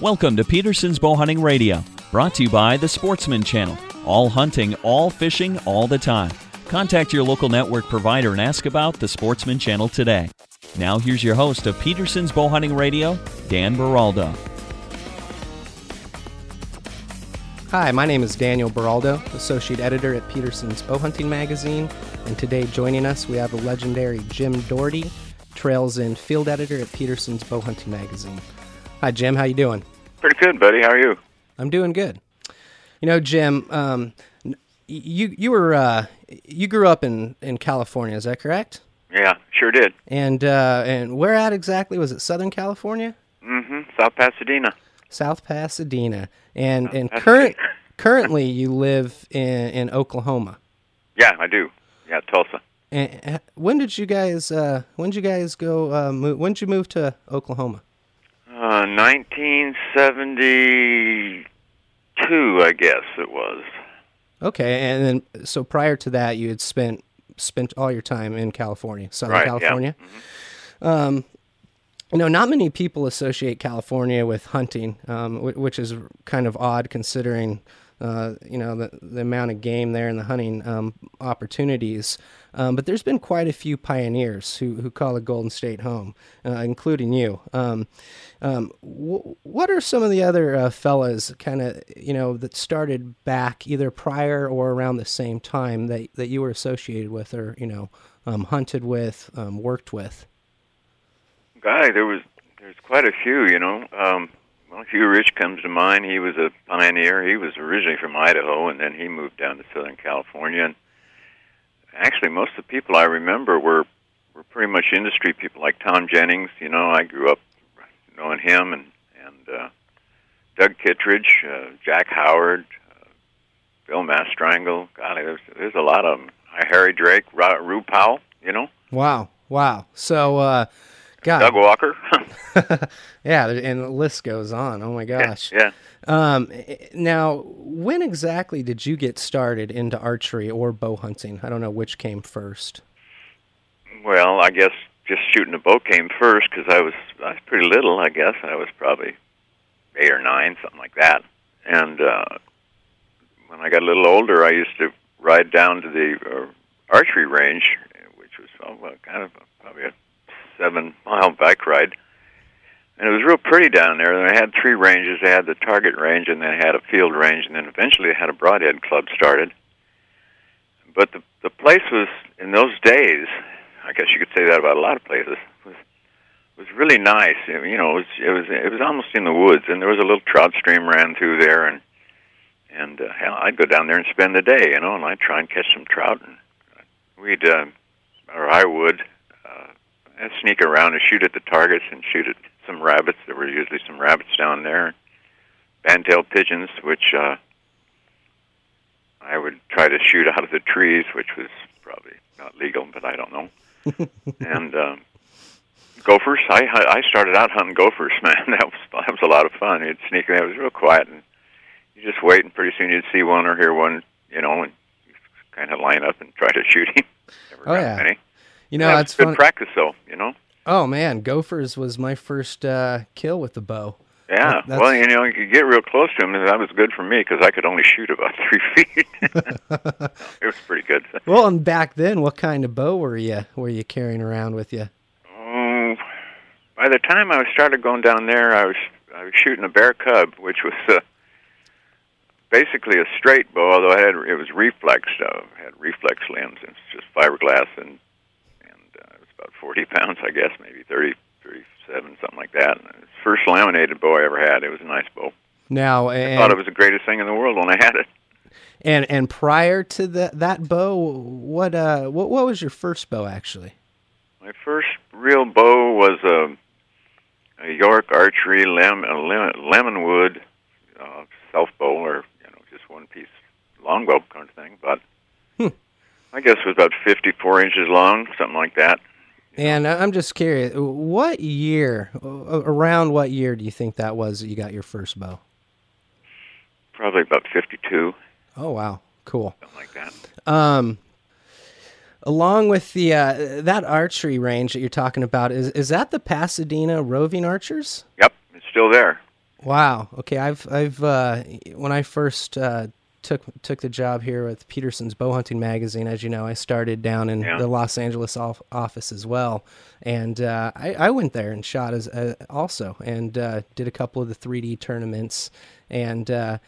Welcome to Petersen's Bow Hunting Radio, brought to you by the Sportsman Channel. All hunting, all fishing, all the time. Contact your local network provider and ask about the Sportsman Channel today. Now, here's your host of Petersen's Bow Hunting Radio, Dan Beraldo. Hi, my name is Daniel Beraldo, Associate Editor at Petersen's Bow Hunting Magazine, and today joining us we have the legendary Jim Dougherty, Trails and Field Editor at Petersen's Bow Hunting Magazine. Hi, Jim. How you doing? Pretty good, buddy. How are you? I'm doing good. You know, Jim, um, you you were uh, you grew up in, in California, is that correct? Yeah, sure did. And uh, and where at exactly was it? Southern California, Mm-hmm. South Pasadena. South Pasadena, and and Pasadena. current currently you live in in Oklahoma. Yeah, I do. Yeah, Tulsa. And uh, when did you guys uh, when did you guys go uh, move, when did you move to Oklahoma? Uh, 1972, I guess it was. Okay, and then so prior to that you had spent spent all your time in California, Southern Right, yeah. California. Um, you know, not many people associate California with hunting, um, wh- which is kind of odd considering, uh, you know, the, the amount of game there and the hunting um, opportunities. Um, but there's been quite a few pioneers who, who call the Golden State home, uh, including you. Um, um, wh- what are some of the other uh, fellas kind of, you know, that started back either prior or around the same time that, that you were associated with or, you know, um, hunted with, um, worked with? Guy, there was there's quite a few. You know, um, well, Hugh Rich comes to mind. He was a pioneer. He was originally from Idaho, and then he moved down to Southern California. And actually, most of the people I remember were were pretty much industry people, like Tom Jennings. You know, I grew up knowing him, and and uh, Doug Kittredge, uh, Jack Howard, uh, Bill Mastrangle. Golly, there's there's a lot of them. Harry Drake, Ru Powell. You know, Wow, wow. So, uh, God, Doug Walker. yeah, and the list goes on. Oh my gosh. yeah. Um, eh, now, when exactly did you get started into archery or bow hunting? I don't know which came first. Well, I guess just shooting a bow came first because I was I was pretty little. I guess I was probably eight or nine, something like that. And uh, when I got a little older, I used to ride down to the uh, archery range, which was oh, well, kind of probably a seven mile bike ride. And it was real pretty down there. And they had three ranges. They had the target range, and they had a field range, and then eventually they had a broadhead club started. But the the place was in those days. I guess you could say that about a lot of places. Was was really nice. You know, it was it was it was almost in the woods, and there was a little trout stream ran through there, and and uh, hell, I'd go down there and spend the day, you know, and I'd try and catch some trout, and we'd uh, or I would I'd sneak around and shoot at the targets and shoot at some rabbits. There were usually some rabbits down there, bandtail pigeons, which uh, I would try to shoot out of the trees, which was probably not legal, but I don't know. and um, gophers, I I started out hunting gophers, man. That was that was a lot of fun. You'd sneak in. It was real quiet, and you just wait, and pretty soon you'd see one or hear one, you know, and you kind of line up and try to shoot him. Never Oh, got yeah. many. You know, Yeah, that's it's good fun. practice, though. You know. oh man, gophers was my first uh, kill with the bow. Yeah. That- well, you know, you could get real close to him, and that was good for me because I could only shoot about three feet. it was pretty good. Well, and back then, what kind of bow were you were you carrying around with you? Oh, by the time I started going down there, I was I was shooting a bear cub, which was uh, basically a straight bow, although it had it was reflex. Uh, it had reflex limbs. And it's just fiberglass, and and it was about forty pounds, I guess, maybe thirty, thirty-seven, something like that. And the first laminated bow I ever had. It was a nice bow. Now, I thought it was the greatest thing in the world when I had it. and, and prior to that that bow, what uh what what was your first bow actually? My first real bow was a, a York archery lem, a lemon, lemonwood uh, self bow, or you know, just one piece longbow kind of thing. But Hmm. I guess it was about fifty-four inches long, something like that. And I'm just curious, what year, around what year do you think that was that you got your first bow? Probably about 52. Oh, wow, cool. something like that. Um, along with the uh, that archery range that you're talking about, is is that the Pasadena Roving Archers? Yep, it's still there. Wow. Okay. I've I've uh, when I first uh, took took the job here with Petersen's Bow Hunting Magazine, as you know, I started down in Yeah. the Los Angeles off- office as well, and uh, I, I went there and shot as uh, also, and uh, did a couple of the 3D tournaments, and uh,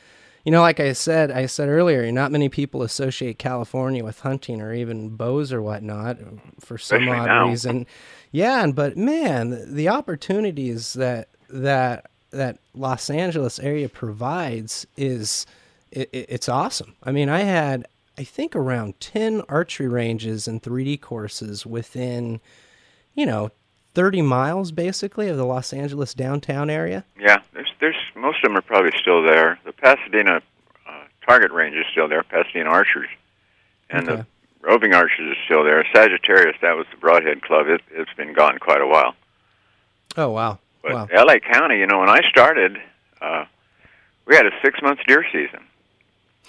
you know, like I said, I said earlier, not many people associate California with hunting or even bows or whatnot for some Especially odd now. reason. Yeah, and but man, the opportunities that that that Los Angeles area provides is it, it- it's awesome. I mean, I had I think around 10 archery ranges and 3D courses within you know 30 miles basically of the Los Angeles downtown area. Yeah, there's there's most of them are probably still there. The Pasadena uh, target range is still there. Pasadena Archers, and Okay. the Roving Archers is still there. Sagittarius, that was the Broadhead Club. It, it's been gone quite a while. Oh wow. But wow. L.A. County, you know, when I started, uh, we had a six month deer season.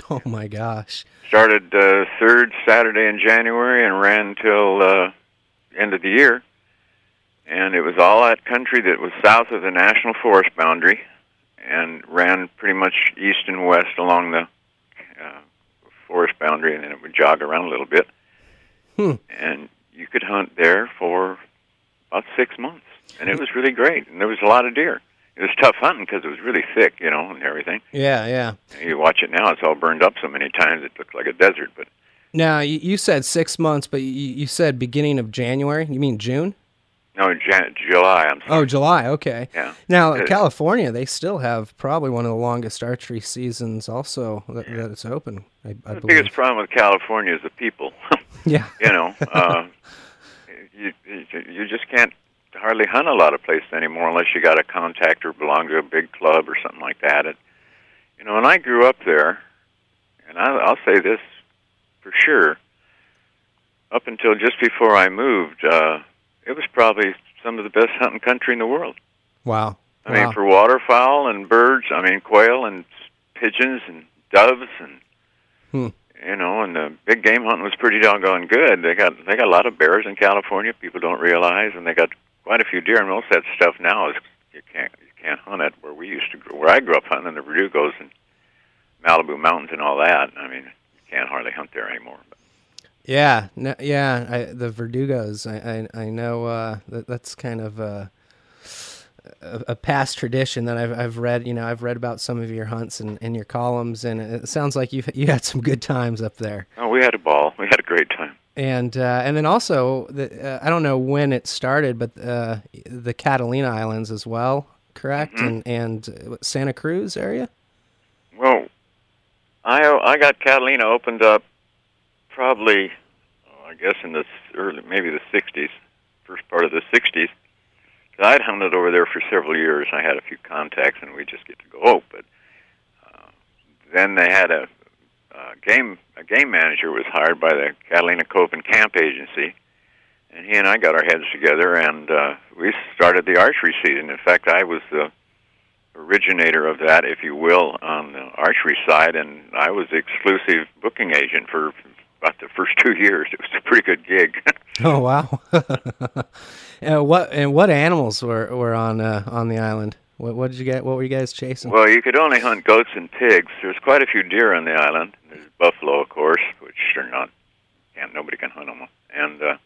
Oh my gosh. Started uh, third Saturday in January and ran till uh, end of the year. And it was all that country that was south of the national forest boundary, and ran pretty much east and west along the uh, forest boundary, and then it would jog around a little bit. Hmm. And you could hunt there for about six months, and it was really great. And there was a lot of deer. It was tough hunting because it was really thick, you know, and everything. Yeah, yeah. You watch it now; it's all burned up so many times it looks like a desert. But Now, you, you said 6 months, but you, you said beginning of January? You mean June? no, Jan- July. I'm sorry. Oh, July. Okay. Yeah. Now, California, they still have probably one of the longest archery seasons also that, that it's open, I, I the believe. biggest problem with California is the people. Yeah. you know, uh, you, you you just can't hardly hunt a lot of places anymore unless you got a contact or belong to a big club or something like that. It, you know, when I grew up there, and I, I'll say this for sure, up until just before I moved, uh, it was probably some of the best hunting country in the world. Wow. I wow. mean, for waterfowl and birds, I mean, quail and pigeons and doves and Hmm. you know, and the big game hunting was pretty doggone good. They got they got a lot of bears in California. People don't realize, and they got quite a few deer. And most of that stuff now is you can't you can't hunt it where we used to grow, where I grew up hunting the Verdugos and Malibu Mountains and all that. I mean, you can't hardly hunt there anymore. But Yeah, no, yeah. I, the Verdugos, I, I, I know uh, that that's kind of a, a, a past tradition that I've, I've read. You know, I've read about some of your hunts and, and your columns, and it sounds like you you had some good times up there. oh, we had a ball. We had a great time. And uh, and then also, the, uh, I don't know when it started, but uh, the Catalina Islands as well, correct? Mm-hmm. And and uh, Santa Cruz area. Well, I I got Catalina opened up probably, oh, I guess in the early maybe the '60s, first part of the '60s. 'Cause I'd hunted over there for several years. I had a few contacts, and we just get to go. Oh, but uh, then they had a, a game a game manager was hired by the Catalina Cove and Camp Agency, and he and I got our heads together, and uh, we started the archery season. In fact, I was the originator of that, if you will, on the archery side, and I was the exclusive booking agent for about the first two years. It was a pretty good gig. Oh wow! and what and what animals were were on uh, on the island? What what did you get? What were you guys chasing? well, you could only hunt goats and pigs. There's quite a few deer on the island. There's buffalo, of course, which are not, can't nobody can hunt them. And uh,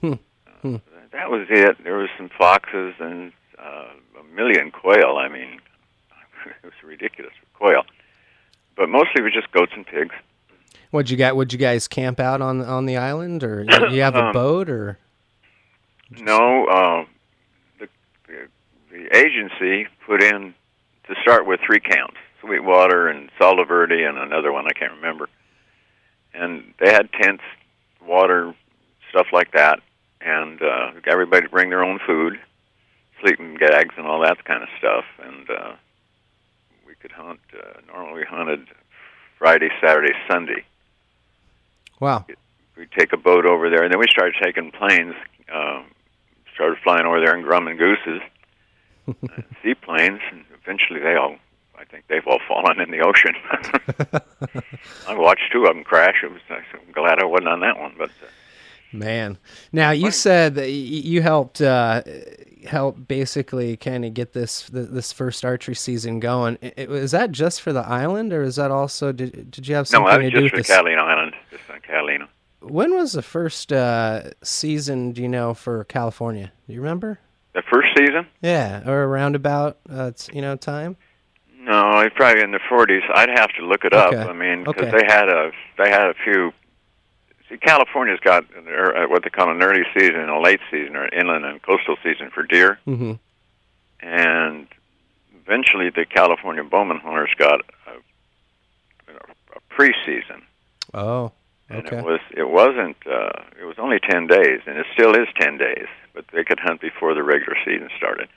Hmm. uh, Hmm. that was it. There was some foxes and uh, a million quail. I mean, it was ridiculous quail. But mostly it was just goats and pigs. What'd you got? Would you guys camp out on on the island, or you you have a Um, boat, or No, uh, the agency put in to start with three camps: Sweetwater and Salta Verde, and another one I can't remember. And they had tents, water, stuff like that, and uh, everybody bring their own food, sleeping bags, and all that kind of stuff. And uh, we could hunt. Uh, normally, we hunted Friday, Saturday, Sunday wow? we'd take a boat over there, and then we started taking planes. Uh, started flying over there in Grumman gooses, uh, seaplanes, and eventually they all, I think they've all fallen in the ocean. I watched two of them crash. It was, I'm glad I wasn't on that one, but uh, Man, now you said that you helped uh, helped basically kind of get this this first archery season going. I- i- Is that just for the island, or is that also did did you have No, something I to was do just with for this? Catalina Island, just on Catalina. When was the first uh, season? Do you know for California? Do you remember? The first season? Yeah, or around about uh, you know time. No, it's probably in the 40s. I'd have to look it up. Okay. I mean, because Okay. they had a they had a few. See, California's got uh, what they call an early season and a late season, or an inland and coastal season for deer, Mm-hmm. and eventually the California bowmen hunters got a, a pre-season, Oh, and okay. it was it wasn't uh, it was only 10 days, and it still is 10 days, but they could hunt before the regular season started.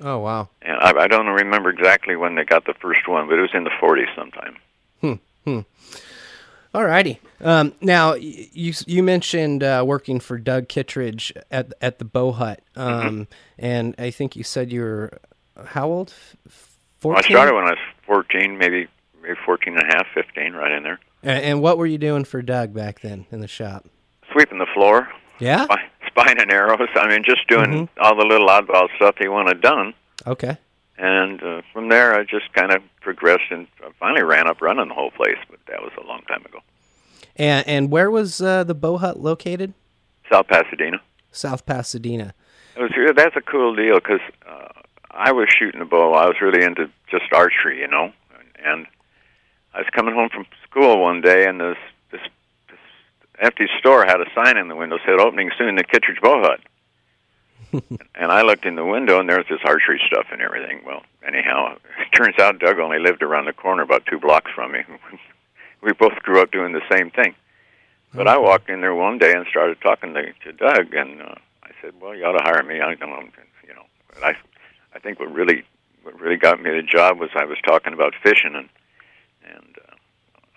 Oh, wow. And I, I don't remember exactly when they got the first one, but it was in the 40s sometime. Alrighty. Um, now you you mentioned uh, working for Doug Kittredge at at the Bow Hut, Mm-hmm. um, and I think you said you were how old? F- Well, I started when I was 14, maybe maybe 14 and a half, 15, right in there. A- and what were you doing for Doug back then in the shop? Sweeping the floor, Yeah. spy- spine and arrows. I mean, just doing Mm-hmm. all the little oddball stuff he wanted done. Okay. And uh, from there, I just kind of progressed and I finally ran up running the whole place, but that was a long time ago. And and where was uh, the Bow Hut located? South Pasadena. South Pasadena. It was that's a cool deal because uh, I was shooting a bow. I was really into just archery, you know. And I was coming home from school one day, and this empty store had a sign in the window said "Opening soon, the Kittredge Bow Hut." and I looked in the window, and there was this archery stuff and everything. Well, anyhow, it turns out Doug only lived around the corner, about two blocks from me. we both grew up doing the same thing. But I walked in there one day and started talking to, to Doug, and uh, I said, "Well, you ought to hire me." I don't, know, you know. But I, I think what really, what really got me the job was I was talking about fishing, and and uh,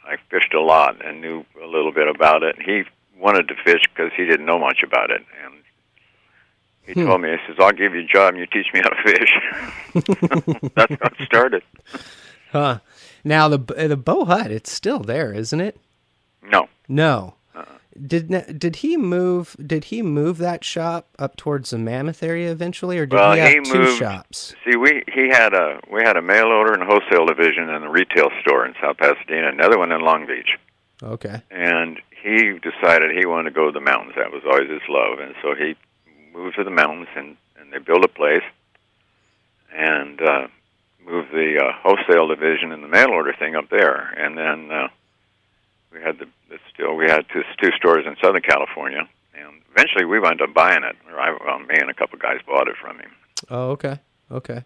I fished a lot and knew a little bit about it. He wanted to fish because he didn't know much about it, and he Hmm. told me, he says, "I'll give you a job, and you teach me how to fish." That's how it started. Huh. Now the the Bow Hut, it's still there, isn't it? No, No. Did did he move? Did he move that shop up towards the Mammoth area eventually, or did Well, he have he two moved- shops? See, we he had a we had a mail order and wholesale division and a retail store in South Pasadena, another one in Long Beach. Okay. And he decided he wanted to go to the mountains. That was always his love, and so he moved to the mountains and and they built a place and uh, moved the uh, wholesale division and the mail order thing up there. And then uh, we had the, still we had two, two stores in Southern California, and eventually we wound up buying it. Or I, well, me and a couple guys bought it from him. Oh, okay. Okay.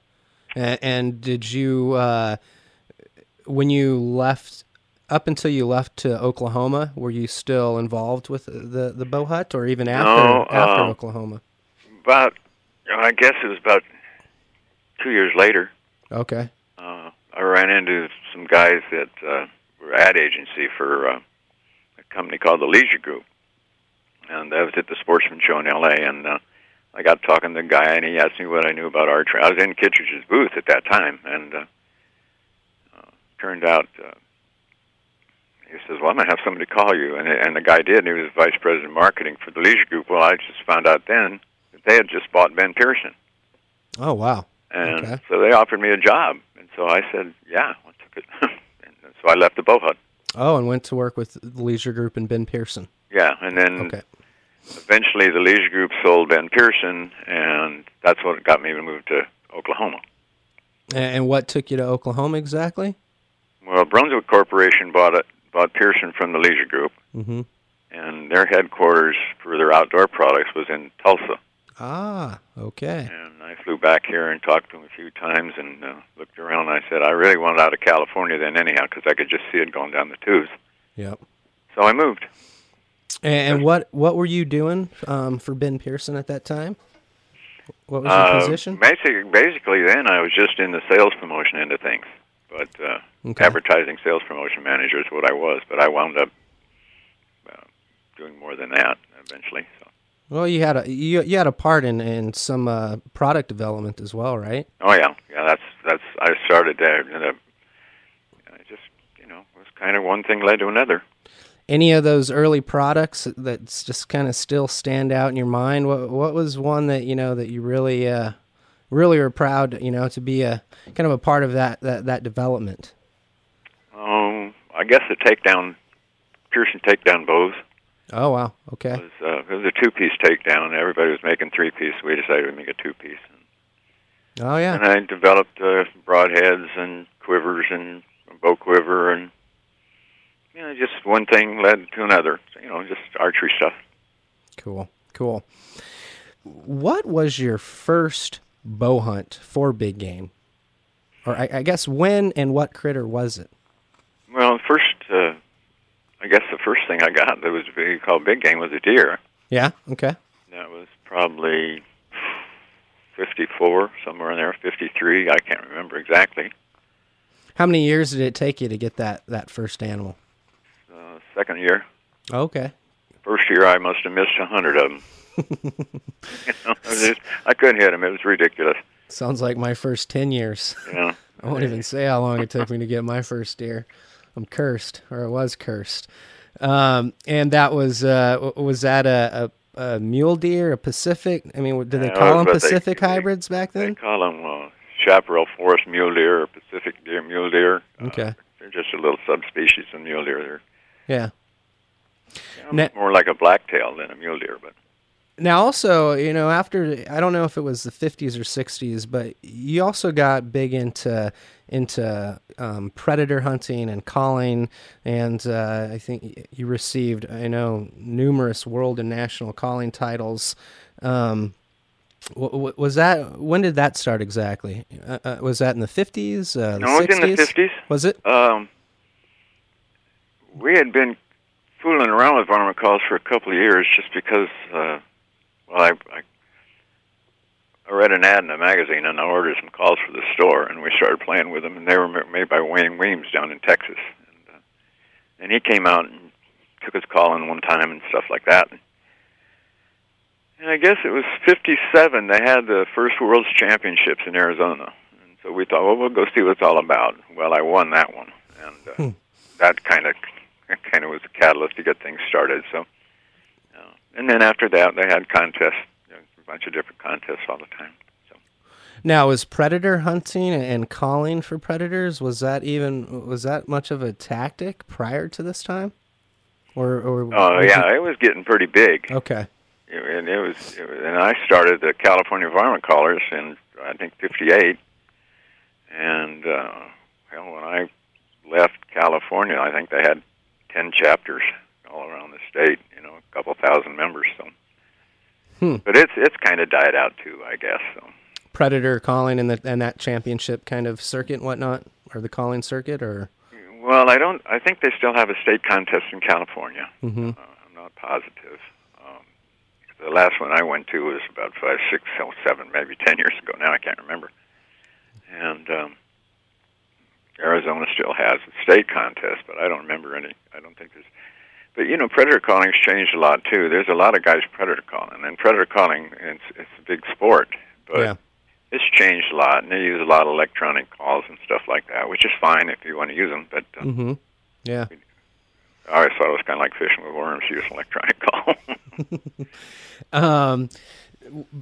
And, and did you, uh, when you left, up until you left to Oklahoma, were you still involved with the the Bow Hut, or even after No, after um, Oklahoma? About, I guess it was about two years later. Okay. Uh, I ran into some guys that uh, were ad agency for uh, company called the Leisure Group, and I was at the Sportsman Show in L.A. and uh, I got talking to the guy, and he asked me what I knew about archery. I was in Kittredge's booth at that time, and uh, uh, turned out. Uh, he says, "Well, I'm gonna have somebody call you," and and the guy did. And he was vice president of marketing for the Leisure Group. Well, I just found out then that they had just bought Ben Pearson, Oh wow. and Okay. so they offered me a job, and so I said, "Yeah, I took it." and so I left the bow hut. Oh, and went to work with the Leisure Group and Ben Pearson. Yeah, and then Okay. eventually the Leisure Group sold Ben Pearson, and that's what got me to move to Oklahoma. And what took you to Oklahoma exactly? Well, Brunswick Corporation bought it, bought Pearson from the Leisure Group, Mm-hmm. and their headquarters for their outdoor products was in Tulsa. Ah, okay. And I flew back here and talked to him a few times and uh, looked around. And I said I really wanted out of California then, anyhow, because I could just see it going down the tubes. Yep. So I moved. And, and what what were you doing um, for Ben Pearson at that time? What was your Uh, position? Basically, basically, then I was just in the sales promotion end of things, but uh, Okay. advertising sales promotion manager is what I was. But I wound up uh, doing more than that eventually. Well, you had a you, you had a part in in some uh, product development as well, right? Oh yeah, yeah. That's that's. I started there, and uh, I just you know it was kind of one thing led to another. Any of those early products that's just kind of still stand out in your mind? What what was one that you know that you really uh, really were proud, you know, to be a kind of a part of that that, that development. Um, I guess the takedown, Pearson takedown bows. Oh wow, okay. It was, uh, it was a two-piece takedown. Everybody was making three-piece. We decided to make a two-piece. Oh yeah. And I developed uh, broadheads and quivers and a bow quiver and you know just one thing led to another. You know, just archery stuff. Cool, cool. What was your first bow hunt for big game? Or I, I guess when and what critter was it? I guess the first thing I got that was big, called big game was a deer. Yeah. Okay. That was probably 54, somewhere in there, 53. I can't remember exactly. How many years did it take you to get that that first animal? Uh, second year. Okay. First year, I must have missed a hundred of them. you know, I, just, I couldn't hit them. It was ridiculous. Sounds like my first ten years. Yeah. I won't even say how long it took me to get my first deer. I'm cursed, or I was cursed. Um, and that was uh, was that a, a, a mule deer, a Pacific? I mean, did they Yeah, call them they- Pacific they- hybrids back then? They call them uh, chaparral forest mule deer or Pacific deer mule deer. Uh, Okay. they're just a little subspecies of mule deer. They're Yeah. know, Na- more like a blacktail than a mule deer, but Now, also, you know, after I don't know if it was the 50s or 60s, but you also got big into into um, predator hunting and calling, and uh, I think you received, I know, numerous world and national calling titles. Um, w- w- was that when did that start exactly? Uh, uh, was that in the 50s? Uh, the no, it was 60s? in the fifties. Was it? Um, we had been fooling around with varmint calls for a couple of years just because, uh, well, I, I, I read an ad in a magazine and I ordered some calls for the store, and we started playing with them, and they were made by Wayne Weems down in Texas. And, uh, and he came out and took his call in one time and stuff like that. And I guess it was 57. They had the first World's Championships in Arizona. And so we thought, well, we'll go see what it's all about. Well, I won that one. And uh, Hmm. that kind of kind of was the catalyst to get things started. So, and then after that, they had contests, you know, a bunch of different contests all the time. So, Now, was predator hunting and calling for predators was that even was that much of a tactic prior to this time? Or, or oh yeah, it- it was getting pretty big. okay. and it was, it was and I started the California Varmint Callers in I think '58, and uh, well, when I left California, I think they had ten chapters all around the state. You know, a couple thousand members. So, Hmm. but it's it's kind of died out too, I guess. So, Predator calling and the and that championship kind of circuit and whatnot, or the calling circuit, or well, I don't. I think they still have a state contest in California. hmm Uh, I'm not positive. Um, the last one I went to was about five, six, oh, seven, maybe ten years ago. Now I can't remember. And um, Arizona still has a state contest, but I don't remember any. I don't think there's. But you know, predator calling's changed a lot too. There's a lot of guys predator calling, and predator calling it's it's a big sport, but yeah, it's changed a lot, and they use a lot of electronic calls and stuff like that, which is fine if you want to use them. But uh, hmm yeah. I always thought it was kind of like fishing with worms, use an electronic call. Um,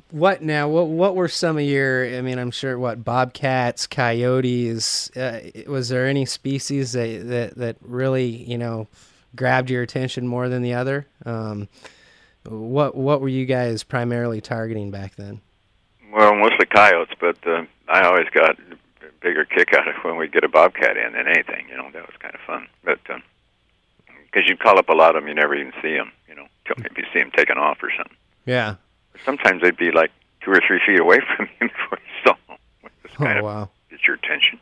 what now? What what were some of your? I mean, I'm sure what bobcats, coyotes. Uh, was there any species that that that really you know grabbed your attention more than the other? Um, what what were you guys primarily targeting back then? Well, mostly coyotes, but uh, I always got a bigger kick out of when we'd get a bobcat in than anything. You know, that was kind of fun. But because you'd call up a lot of them, you never even see them. You know, till maybe you see them taking off or something. Yeah. Sometimes they'd be like two or three feet away from you before you saw them. Oh kind of wow. gets your attention.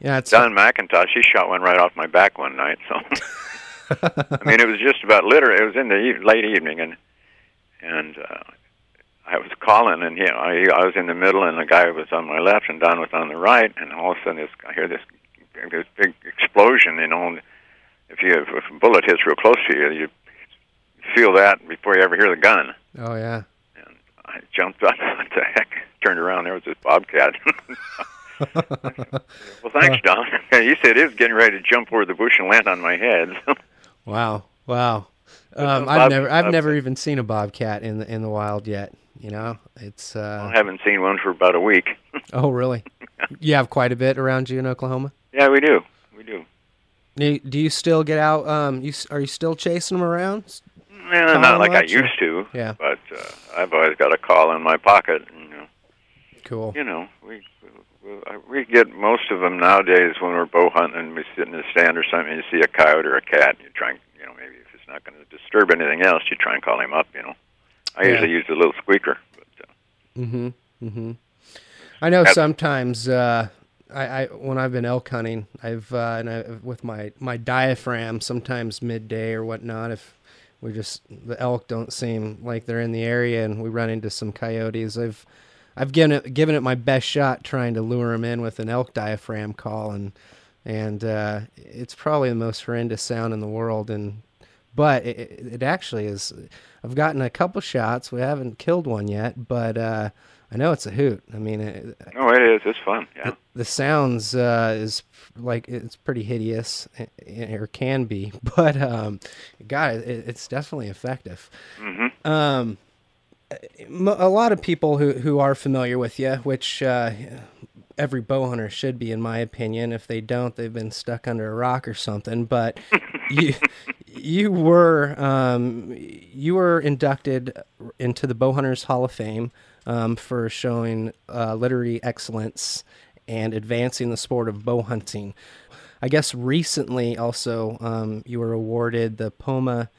Yeah. It's Don McIntosh, he shot one right off my back one night. So, I mean, it was just about litter. It was in the e- late evening, and and uh, I was calling, and you know, I, I was in the middle, and the guy was on my left, and Don was on the right, and all of a sudden, this I hear this this big explosion. You know, if you if a bullet hits real close to you, you feel that before you ever hear the gun. oh yeah. And I jumped up. What the heck? Turned around. There was this bobcat. well, thanks, Don. he said he was getting ready to jump over the bush and land on my head. Wow. Wow. Um, I've never I've never even seen a bobcat in the in the wild yet. You know, it's. Uh, I haven't seen one for about a week. oh, really? you have quite a bit around you in Oklahoma. Yeah, we do. We do. Do you, still get out? Um, you are you still chasing them around? Call not like I much, used to. Yeah. But uh, I've always got a call in my pocket. You know, Cool. you know we we, get most of them nowadays when we're bow hunting and we sit in the stand or something. You see a coyote or a cat, and you try and you know maybe if it's not going to disturb anything else, you try and call him up. You know, I Yeah. usually use a little squeaker. But, uh, Mm-hmm. Mm-hmm. I know sometimes uh, I, I when I've been elk hunting, I've uh, and I, with my my diaphragm sometimes midday or whatnot if we just the elk don't seem like they're in the area and we run into some coyotes. I've I've given it given it my best shot trying to lure them in with an elk diaphragm call and and uh, it's probably the most horrendous sound in the world and but it, it actually is I've gotten a couple shots. We haven't killed one yet, but uh, I know it's a hoot. I mean, it, oh, it is. It's fun. Yeah. the, the sounds uh, is like it's pretty hideous, or can be. But um, God, it, it's definitely effective. Mm-hmm. Um, a lot of people who who are familiar with you, which uh, every bow hunter should be, in my opinion. If they don't, they've been stuck under a rock or something. But you you were um, you were inducted into the Bow Hunters Hall of Fame um, for showing uh, literary excellence and advancing the sport of bow hunting. I guess recently also um, you were awarded the Poma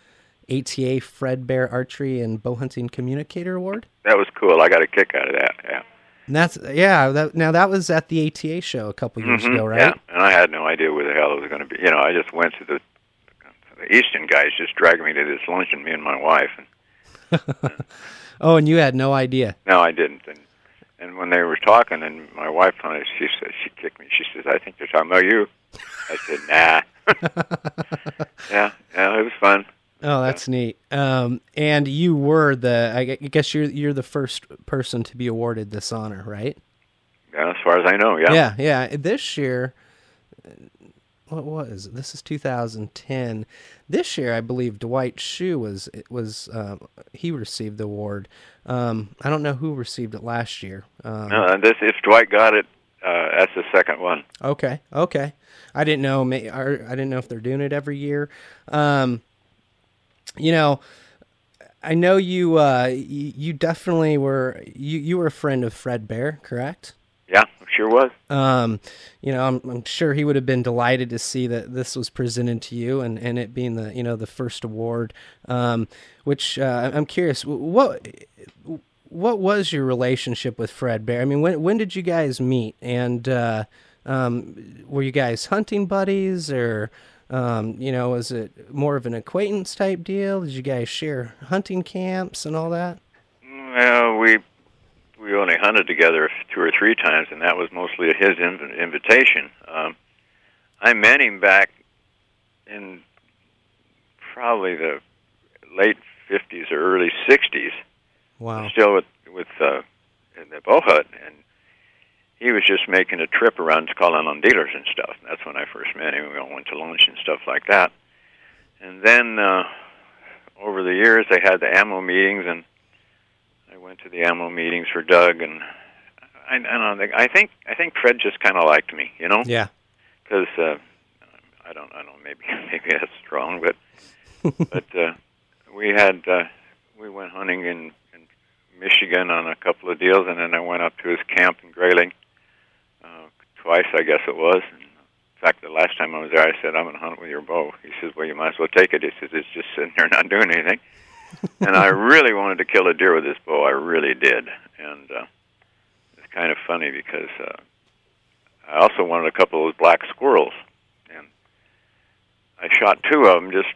ATA Fred Bear Archery and Bow Hunting Communicator Award. That was cool. I got a kick out of that. Yeah. And that's yeah. That, now that was at the ATA show a couple years Mhm, ago, right? Yeah, and I had no idea where the hell it was going to be. You know, I just went to the the Eastern guys just dragged me to this luncheon, me and my wife. And Oh, and you had no idea. no, I didn't. And and when they were talking, and my wife finally, she said, she kicked me. She says, "I think they're talking about you." I said, "Nah." yeah, yeah, it was fun. Oh, that's neat. Um, and you were the. I guess you're you're the first person to be awarded this honor, right? Yeah, as far as I know, yeah. Yeah, yeah. This year, what was it? This is 2010. This year, I believe Dwight Schuh was it was um, he received the award. Um, I don't know who received it last year. Um, No, and this if Dwight got it, uh, that's the second one. Okay, okay. I didn't know. may- or I didn't know if they're doing it every year. Um, you know, I know you. Uh, you, you definitely were. You you were a friend of Fred Bear, correct? Yeah, sure was. Um, you know, I'm, I'm sure he would have been delighted to see that this was presented to you, and, and it being the you know the first award. Um, which uh, I'm curious, what what was your relationship with Fred Bear? I mean, when when did you guys meet? And uh, um, were you guys hunting buddies, or um, you know, was it more of an acquaintance type deal? Did you guys share hunting camps and all that? Well, we we only hunted together two or three times, and that was mostly at his inv- invitation. Um, I met him back in probably the late fifties or early sixties, Wow. still with with uh, in the bow hut, and he was just making a trip around calling on dealers and stuff. That's when I first met him. We all went to lunch and stuff like that, and then uh, over the years, they had the ammo meetings and. I went to the ammo meetings for Doug, and I, I don't think I think I think Fred just kind of liked me, you know, Yeah. because uh, I don't I don't maybe maybe that's strong, but but uh, we had uh, we went hunting in, in Michigan on a couple of deals, and then I went up to his camp in Grayling twice, I guess it was. And in fact, the last time I was there, I said, "I'm going to hunt with your bow." He says, "Well, you might as well take it." He says, "It's just sitting there not doing anything." and I really wanted to kill a deer with this bow. I really did, and uh, it's kind of funny because uh, I also wanted a couple of those black squirrels, and I shot two of them. Just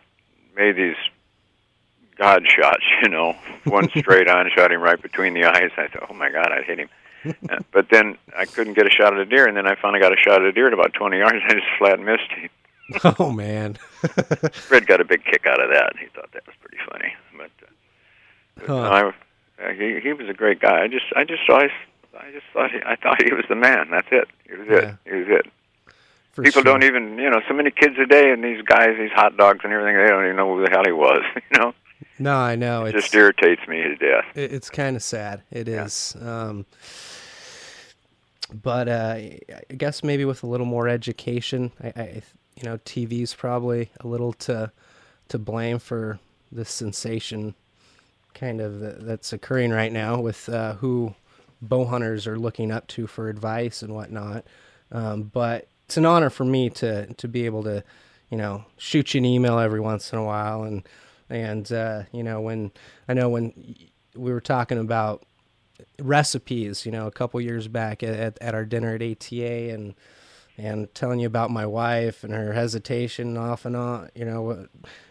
made these god shots, you know, one straight on, shot him right between the eyes. I thought, oh my god, I'd hit him. Uh, but then I couldn't get a shot at a deer, and then I finally got a shot at a deer at about 20 yards. And I just flat missed him. Oh man. Fred got a big kick out of that. He thought that was pretty funny. But, uh, but Huh. I, uh, he he was a great guy. I just I just his, I just thought he, I thought he was the man. That's it. He was it. Yeah. He was it. For People sure. don't even you know so many kids a day and these guys these hot dogs and everything they don't even know who the hell he was. You know. No, I know. It just irritates me to death. it- it's kind of sad. It Yeah. is. Um, but uh, I guess maybe with a little more education, I, I you know, TV's probably a little to to blame for the sensation kind of that's occurring right now with uh, who bow hunters are looking up to for advice and whatnot. Um, but it's an honor for me to to be able to, you know, shoot you an email every once in a while and and uh, you know when I know when we were talking about recipes, you know, a couple years back at, at, our dinner at ATA and and telling you about my wife and her hesitation off and on, you know, uh,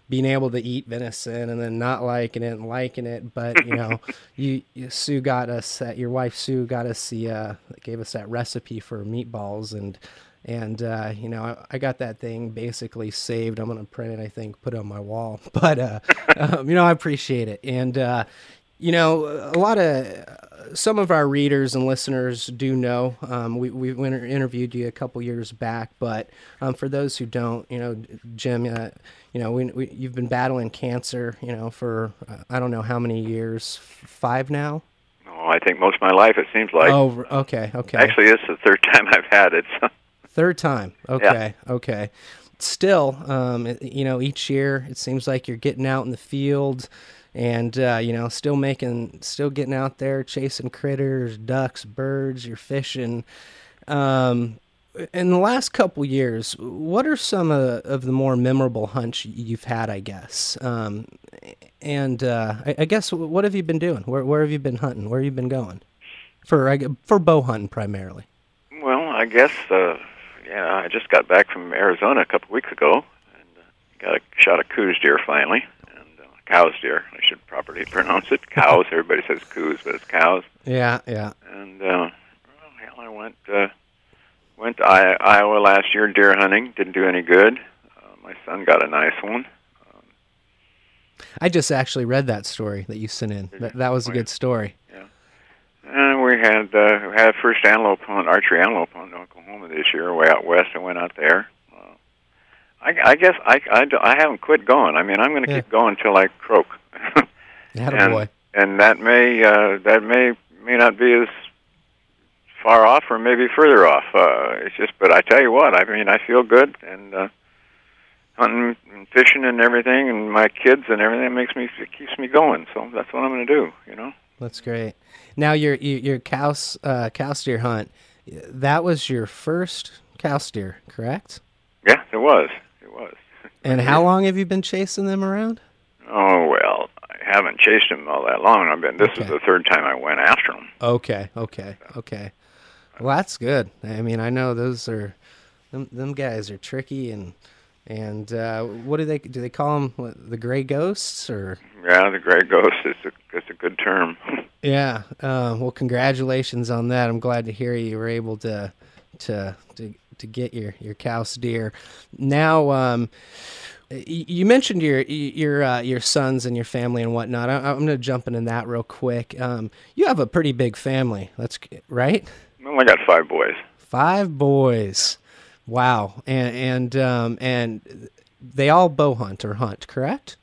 being able to eat venison and then not liking it and liking it. But, you know, you, you Sue got us, that, your wife Sue got us the, uh, gave us that recipe for meatballs and, and, uh, you know, I, I got that thing basically saved. I'm going to print it, I think, put it on my wall. But, uh, um, you know, I appreciate it. And, uh, you know, a lot of some of our readers and listeners do know. Um, we we interviewed you a couple years back, but um, for those who don't, you know, Jim, uh, you know, we, we, you've been battling cancer, you know, for uh, I don't know how many years, five now. Oh, I think most of my life it seems like. oh, okay, okay. Actually, it's the third time I've had it. So. Third time. Okay. Okay. Still, um, you know, each year it seems like you're getting out in the field and, uh, you know, still making, still getting out there chasing critters, ducks, birds, you're fishing. Um, in the last couple years, what are some of, of the more memorable hunts you've had, I guess? Um, and uh, I, I guess what have you been doing? Where, where have you been hunting? Where have you been going? For, for bow hunting primarily. Well, I guess, uh, yeah, I just got back from Arizona a couple weeks ago and uh, got a shot a Coues deer finally, uh, Coues deer. I should properly pronounce it. Cows. Everybody says coos, but it's cows. Yeah, yeah. And uh, well, I went uh, went to I- Iowa last year deer hunting. Didn't do any good. Uh, my son got a nice one. I just actually read that story that you sent in. That, that was a Oh, good story. Yeah. And we had uh, we had first antelope hunt, archery antelope hunt in Oklahoma this year, way out west. I went out there. I, I guess I, I, I haven't quit going. I mean, I'm going to Yeah. keep going until I croak. Attaboy. and that may uh, that may may not be as far off or maybe further off. Uh, it's just, but I tell you what, I mean, I feel good and uh, hunting and fishing and everything, and my kids and everything makes me it keeps me going. So that's what I'm going to do. You know. That's great. Now your your, your cow uh, Coues deer hunt. That was your first Coues deer, correct? Yeah, it was. And how long have you been chasing them around? Oh well, I haven't chased them all that long. I've been. This is the third time I went after them. Okay, okay, okay. Well, that's good. I mean, I know those are them. Them guys are tricky and and uh, what do they do? They call them what, the gray ghosts or? Yeah, the gray ghost is a, is a good term. Yeah. Uh, well, congratulations on that. I'm glad to hear you were able to to to to get your your Coues deer. Now, um, you mentioned your your uh, your sons and your family and whatnot. I, I'm going to jump into that real quick. Um, you have a pretty big family. That's right. well, I got five boys. Five boys. Wow. And and um, and they all bow hunt or hunt, correct?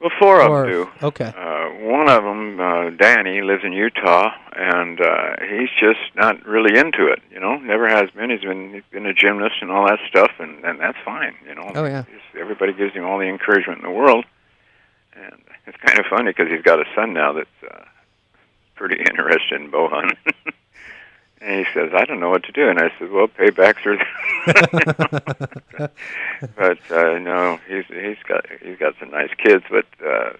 Well, four of Or- them do. Okay. Uh, one of them, uh, Danny, lives in Utah, and uh, he's just not really into it. You know, never has been. He's been he's been a gymnast and all that stuff, and and that's fine. You know. Oh, yeah. He's- everybody gives him all the encouragement in the world, and it's kind of funny because he's got a son now that's uh, pretty interested in bow hunting. And he says, "I don't know what to do." And I said, "Well, paybacks are." but uh, no, he's he's got he's got some nice kids. But uh,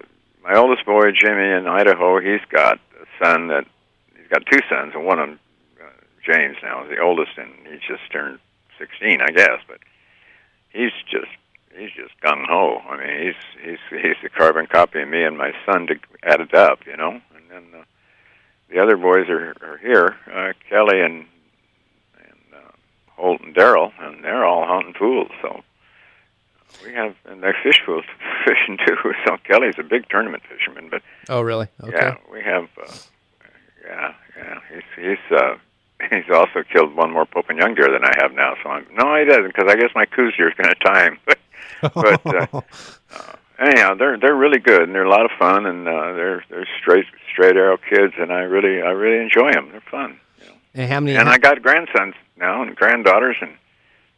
my oldest boy, Jimmy, in Idaho, he's got a son that he's got two sons, and one of them, uh, James, now is the oldest, and he's just turned sixteen, I guess. But he's just he's just gung ho. I mean, he's he's he's the carbon copy of me and my son to add it up, you know. And then uh, the other boys are are here, uh, Kelly and and uh, Holt and Daryl, and they're all hunting pools. So we have and they're fish pools fishing too. So Kelly's a big tournament fisherman, but Oh, really? Okay. yeah, we have. Uh, yeah, yeah. He's he's uh, he's also killed one more Pope and Young deer than I have now. So I'm no, he doesn't because I guess my Coues deer is going to tie him. but uh, uh, anyhow, they're they're really good and they're a lot of fun and uh, they're they're straight straight arrow kids and I really I really enjoy them. They're fun. You know. And how many? And I got grandsons now and granddaughters and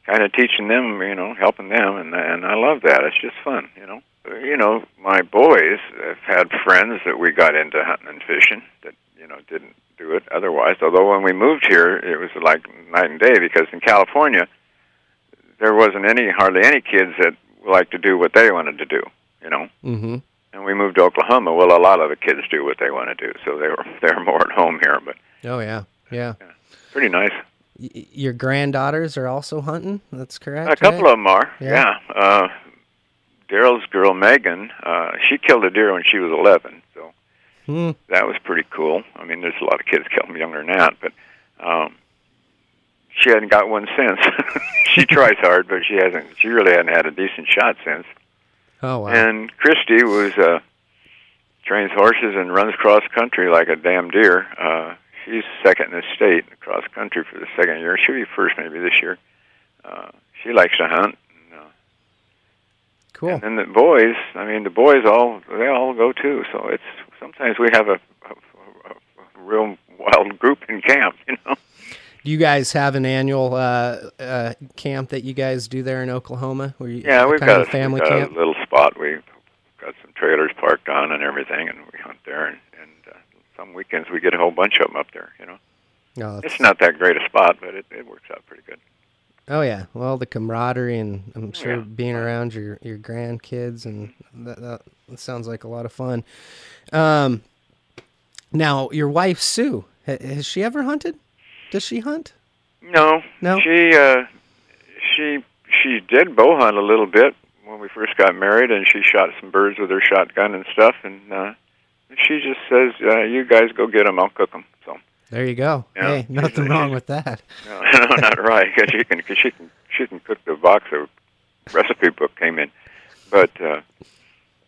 kind of teaching them, you know, helping them and and I love that. It's just fun, you know. You know, my boys have had friends that we got into hunting and fishing that you know didn't do it otherwise. Although when we moved here, it was like night and day because in California there wasn't any hardly any kids that liked to do what they wanted to do. You know. Mm-hmm. And we moved to Oklahoma. Well, a lot of the kids do what they want to do, so they were they're more at home here. But Oh yeah, yeah. pretty nice. Y- your granddaughters are also hunting. That's correct. A couple right? of them are. Yeah. Yeah. Uh, Daryl's girl Megan, uh, she killed a deer when she was 11, so Hmm. that was pretty cool. I mean, there's a lot of kids kill them younger than that, but um, she hadn't got one since. she tries hard, but she hasn't. She really hasn't had a decent shot since. Oh wow. And Christy was uh, trains horses and runs cross country like a damn deer. Uh, she's second in the state cross country for the second year. She'll be first maybe this year. Uh, she likes to hunt. And, uh, cool. and then the boys, I mean, the boys all they all go too. So it's sometimes we have a, a, a, a real wild group in camp. You know. Do you guys have an annual uh, uh, camp that you guys do there in Oklahoma? Where you, Yeah, we've got, a family we've got camp. a little spot. We've got some trailers parked on and everything, and we hunt there. And, some weekends we get a whole bunch of them up there. You know. Oh, that's- It's not that great a spot, but it, it works out pretty good. oh yeah. Well, the camaraderie and I'm sure Yeah. being around your your grandkids and that, that, that sounds like a lot of fun. Um, now your wife Sue has she ever hunted? Does she hunt? No, No? She uh, she she did bow hunt a little bit when we first got married, and she shot some birds with her shotgun and stuff. And uh, she just says, uh, "You guys go get them. I'll cook them." So There you go. Hey, nothing wrong with that. no, no not right because she can cause she can she can cook the box of recipe book came in, but. uh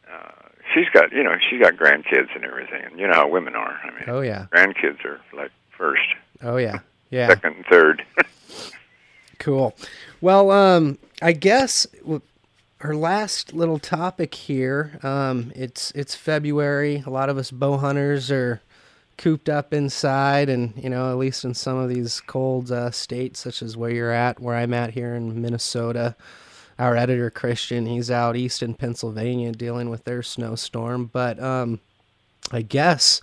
uh, she's got, you know, she's got grandkids and everything, and you know how women are. I mean, Oh yeah. grandkids are like first, Oh yeah. Yeah. second, and third. Cool. Well, um, I guess our last little topic here. Um, it's it's February. A lot of us bow hunters are cooped up inside, and you know, at least in some of these cold uh, states, such as where you're at, where I'm at here in Minnesota. Our editor Christian, he's out east in Pennsylvania dealing with their snowstorm. But um, I guess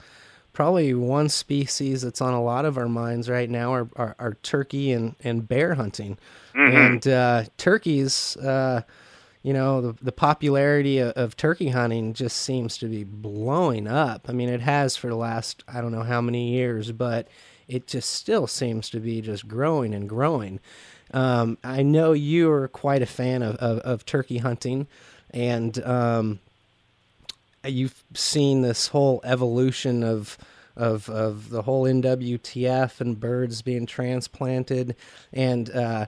probably one species that's on a lot of our minds right now are, are, are turkey and, and bear hunting. And uh, turkeys, uh, you know, the, the popularity of, of turkey hunting just seems to be blowing up. I mean, it has for the last, I don't know how many years, but it just still seems to be just growing and growing. Um, I know you are quite a fan of, of, of turkey hunting, and um, you've seen this whole evolution of of of the whole NWTF and birds being transplanted, and uh,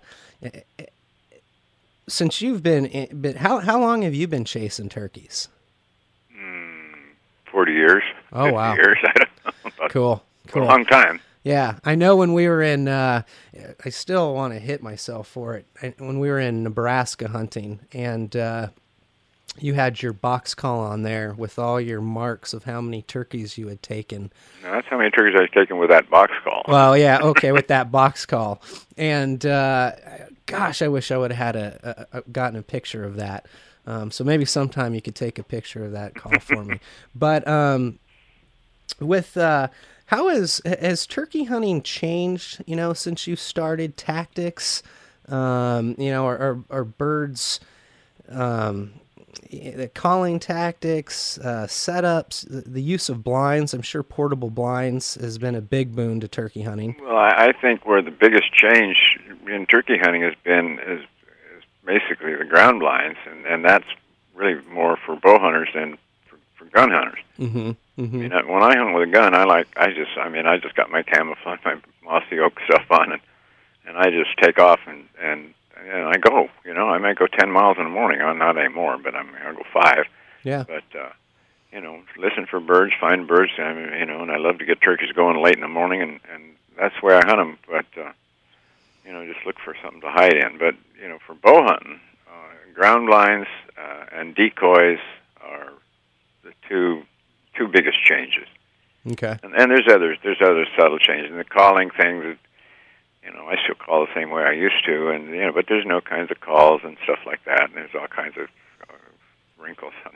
since you've been, in, been how how long have you been chasing turkeys? Forty years. Oh, wow. Years. I don't know. About Cool, A long time. Yeah, I know when we were in, uh, I still want to hit myself for it. I- When we were in Nebraska hunting, and uh, you had your box call on there with all your marks of how many turkeys you had taken. That's how many turkeys I've taken with that box call. Well, yeah, okay, with that box call, and uh, gosh, I wish I would have had a, a, a gotten a picture of that. Um, so maybe sometime you could take a picture of that call for me. But um, with uh, how has has turkey hunting changed? You know, since you started tactics, um, you know, are are, are birds. Um, the calling tactics, uh, setups, the, the use of blinds. I'm sure portable blinds has been a big boon to turkey hunting. Well, I, I think where the biggest change in turkey hunting has been is, is basically the ground blinds, and, and that's really more for bow hunters than for, for gun hunters. Mm-hmm. Mm-hmm. mean, when I hunt with a gun, I like I just I mean I just got my camouflage, my mossy oak stuff on, and and I just take off and and and I go. You know, I might go ten miles in the morning. I'm not anymore, but I'm I'll go five. Yeah. But uh, you know, listen for birds, find birds. I mean, you know, and I love to get turkeys going late in the morning, and and that's where I hunt them. But uh, you know, just look for something to hide in. But you know, for bow hunting, uh, ground blinds uh, and decoys are the two two biggest changes. Okay. And, and there's others. There's other subtle changes. And the calling things, that, you know, I still call the same way I used to, and you know, but there's no kinds of calls and stuff like that. And there's all kinds of uh, wrinkles. And,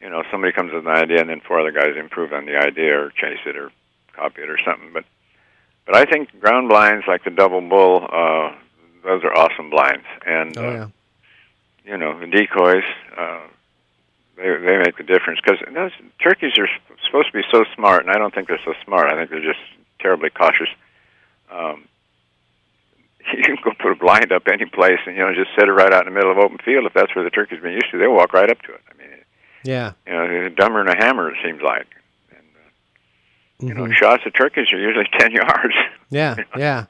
you know, somebody comes with an idea, and then four other guys improve on the idea or chase it or copy it or something. But but I think ground blinds like the double bull, uh, those are awesome blinds. And Oh uh, you know, the decoys, uh, they they make the difference because those turkeys are supposed to be so smart, and I don't think they're so smart. I think they're just terribly cautious. Um, you can go put a blind up any place, and you know, just set it right out in the middle of open field. If that's where the turkey's been used to, they'll walk right up to it. I mean, Yeah. you know, dumber than a hammer. It seems like. And, uh, you know, Mhm. shots at turkeys are usually ten yards. Yeah, yeah.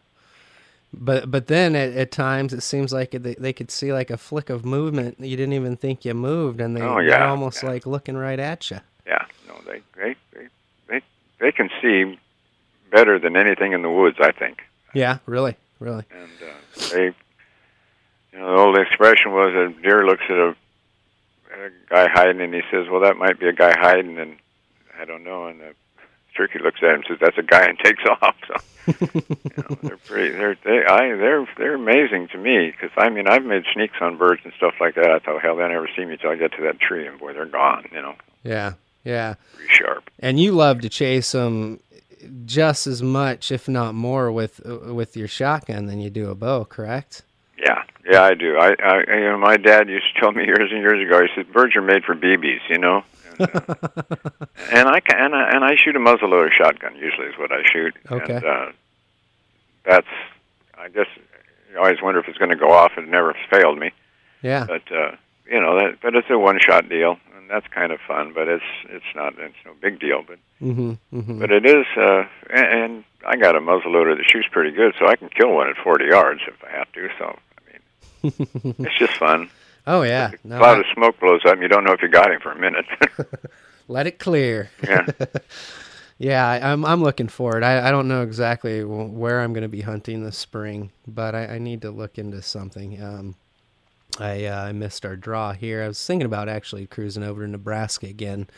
But but then at, at times it seems like they, they could see like a flick of movement you didn't even think you moved, and they, Oh, they're yeah, almost yeah. like looking right at you. Yeah, no, they they they they they can see better than anything in the woods. I think. Yeah, really, really. and uh, they, you know, the old expression was a deer looks at a, a guy hiding and he says, "Well, that might be a guy hiding," and I don't know, and the turkey looks at him and says, "That's a guy," and takes off. So you know, they're pretty, they're they, I, they're they're amazing to me because I mean I've made sneaks on birds and stuff like that. I thought, hell, they never see me till I get to that tree, and boy, they're gone. You know, Yeah, yeah. pretty sharp. And you love to chase them just as much, if not more, with with your shotgun than you do a bow. Correct? Yeah, yeah, I do. I, I, you know, my dad used to tell me years and years ago. He said, "Birds are made for BBs," you know. And, uh, and I can, and I, and I shoot a muzzleloader shotgun. Usually, is what I shoot. Okay. And, uh, that's, I guess, you always wonder if it's going to go off. It never failed me, Yeah. but uh, you know, that, but it's a one-shot deal, and that's kind of fun. But it's, it's not, it's no big deal. But, Mm-hmm. mm-hmm. but it is, uh, and, and I got a muzzleloader that shoots pretty good, so I can kill one at 40 yards if I have to. So, I mean, it's just fun. oh yeah. A No, cloud I- of smoke blows up, and you don't know if you got him for a minute. let it clear. yeah. Yeah, I, I'm I'm looking for it. I, I don't know exactly where I'm going to be hunting this spring, but I, I need to look into something. Um, I uh, I missed our draw here. I was thinking about actually cruising over to Nebraska again.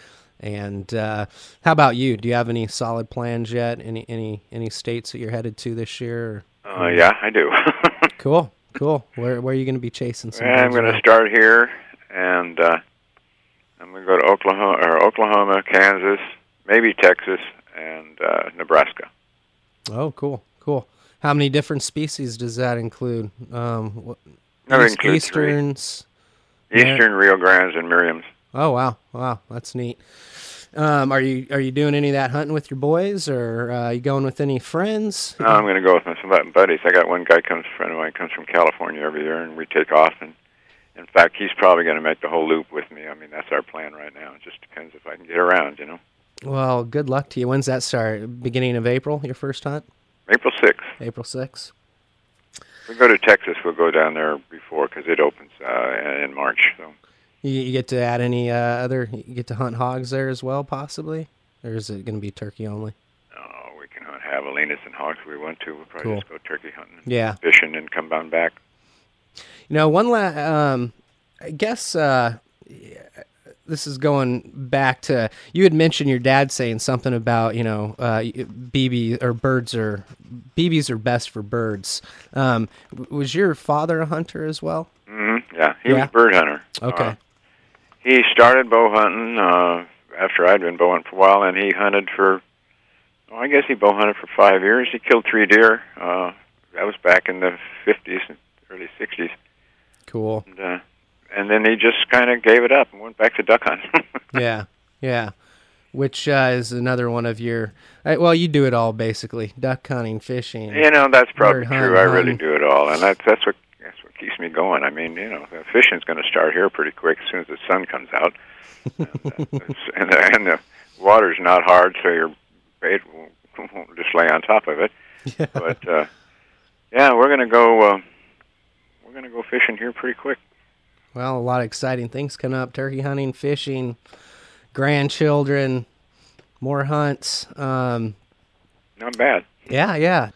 And uh, how about you? Do you have any solid plans yet? Any any any states that you're headed to this year? Or? Uh, yeah, I do. Cool, cool. Where where are you going to be chasing some? I'm going to start here, and uh, I'm going to go to Oklahoma, or Oklahoma, Kansas, maybe Texas, and uh, Nebraska. Oh, cool, cool. How many different species does that include? Um, what, East, Easterns, Eastern Rio Grandes, and Merriams. Oh wow, wow, that's neat. Um, are you are you doing any of that hunting with your boys, or uh, you going with any friends? No, I'm going to go with my buddies. I got one guy comes friend of mine comes from California every year, and we take off. And in fact, he's probably going to make the whole loop with me. I mean, that's our plan right now. It just depends if I can get around, you know. Well, good luck to you. When's that start? Beginning of April, your first hunt? April 6th. April 6th we go to Texas, we'll go down there before because it opens uh, in March. So You, you get to add any uh, other? You get to hunt hogs there as well, possibly, or is it going to be turkey only? oh, we can hunt javelinas and hogs if we want to. We'll probably Cool. just go turkey hunting, and Yeah. fishing, and come on back. You know, one last. um, I guess uh, this is going back to you had mentioned your dad saying something about you know uh, BB or birds are BBs are best for birds. Um, was your father a hunter as well? hmm Yeah, he Yeah. was a bird hunter. Okay. Uh, he started bow hunting uh, after I'd been bow hunting for a while, and he hunted for. Well, I guess he bow hunted for five years. He killed three deer. Uh, that was back in the fifties and early sixties, Cool. and, uh, and then he just kind of gave it up and went back to duck hunting. Yeah, yeah. Which uh, is another one of your. Uh, well, you do it all basically: duck hunting, fishing. You know, that's probably true. hunt, I really do it all, and that's that's what that's what keeps me going. I mean, you know, the fishing's going to start here pretty quick as soon as the sun comes out, and, uh, and, the, and the water's not hard, so your bait won't, won't just lay on top of it. Yeah. But uh, yeah, we're going to go. Uh, we're going to go fishing here pretty quick. Well, a lot of exciting things coming up: turkey hunting, fishing, grandchildren, more hunts. Um, Not bad. yeah, yeah.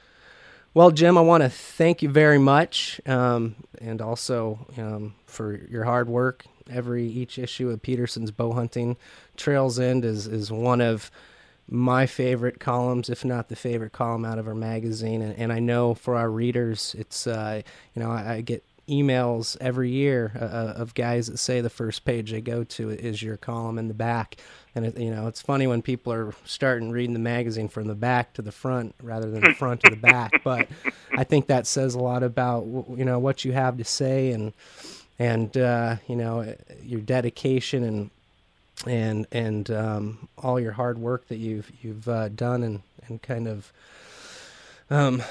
Well, Jim, I want to thank you very much, um, and also um, for your hard work. Every each issue of Petersen's Bow Hunting Trails End is is one of my favorite columns, if not the favorite column out of our magazine. And, and I know for our readers, it's uh, you know I, I get emails every year uh, uh, of guys that say the first page they go to is your column in the back. And it, you know, it's funny when people are starting reading the magazine from the back to the front rather than the front to the back. But I think that says a lot about you know what you have to say and and uh, you know your dedication and and and um, all your hard work that you've you've uh, done and and kind of um,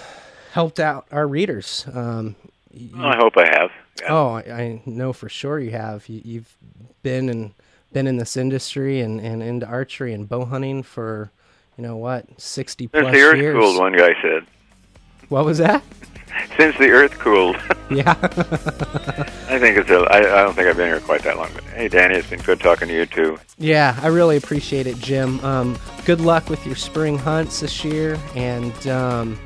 helped out our readers. Um, you, I hope I have. Yeah. Oh, I, I, know for sure you have. You, have been and been in this industry and, and into archery and bow hunting for, you know what, sixty plus Since the earth years. cooled, one guy said. What was that? Since the earth cooled. yeah. I think it's a. I, I don't think I've been here quite that long. But hey, Danny, it's been good talking to you too. Yeah, I really appreciate it, Jim. Um, good luck with your spring hunts this year, and um,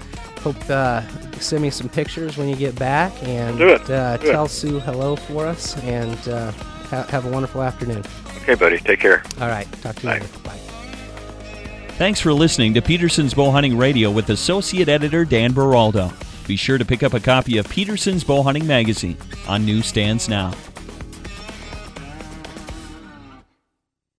hope uh, send me some pictures when you get back and uh, tell it. Sue hello for us and uh, ha- have a wonderful afternoon. Okay, buddy. Take care. All right. Talk to you Bye. later. Bye. Thanks for listening to Petersen's Bowhunting Radio with Associate Editor Dan Beraldo. Be sure to pick up a copy of Petersen's Bowhunting Magazine on newsstands now.